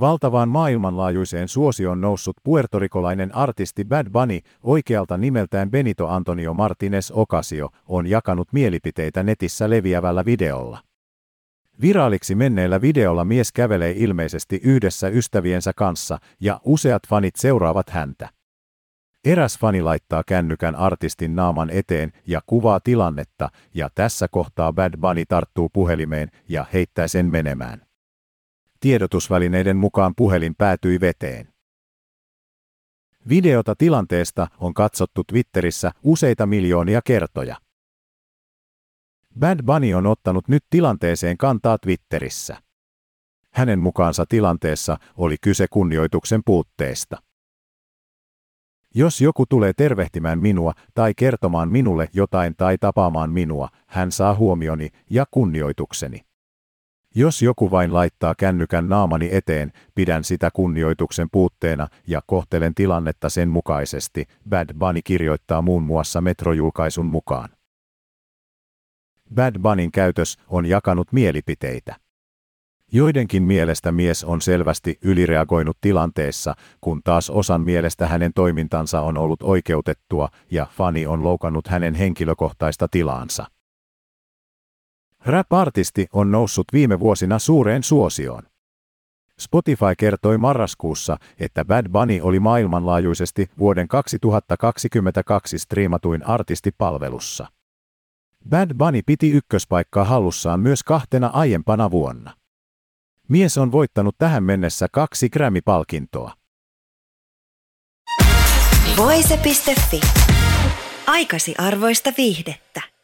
Valtavaan maailmanlaajuiseen suosioon noussut puertorikolainen artisti Bad Bunny, oikealta nimeltään Benito Antonio Martinez Ocasio, on jakanut mielipiteitä netissä leviävällä videolla. Viraaliksi menneellä videolla mies kävelee ilmeisesti yhdessä ystäviensä kanssa ja useat fanit seuraavat häntä. Eräs fani laittaa kännykän artistin naaman eteen ja kuvaa tilannetta, ja tässä kohtaa Bad Bunny tarttuu puhelimeen ja heittää sen menemään. Tiedotusvälineiden mukaan puhelin päätyi veteen. Videota tilanteesta on katsottu Twitterissä useita miljoonia kertoja. Bad Bunny on ottanut nyt tilanteeseen kantaa Twitterissä. Hänen mukaansa tilanteessa oli kyse kunnioituksen puutteesta. Jos joku tulee tervehtimään minua tai kertomaan minulle jotain tai tapaamaan minua, hän saa huomioni ja kunnioitukseni. Jos joku vain laittaa kännykän naamani eteen, pidän sitä kunnioituksen puutteena ja kohtelen tilannetta sen mukaisesti, Bad Bunny kirjoittaa muun muassa metrojulkaisun mukaan. Bad Bunnyn käytös on jakanut mielipiteitä. Joidenkin mielestä mies on selvästi ylireagoinut tilanteessa, kun taas osan mielestä hänen toimintansa on ollut oikeutettua ja fani on loukannut hänen henkilökohtaista tilaansa. Rap-artisti on noussut viime vuosina suureen suosioon. Spotify kertoi marraskuussa, että Bad Bunny oli maailmanlaajuisesti vuoden 2022 striimatuin artistipalvelussa. Bad Bunny piti ykköspaikkaa hallussaan myös kahtena aiempana vuonna. Mies on voittanut tähän mennessä kaksi Grammy-palkintoa. Voise.fi. Aikasi arvoista viihdettä.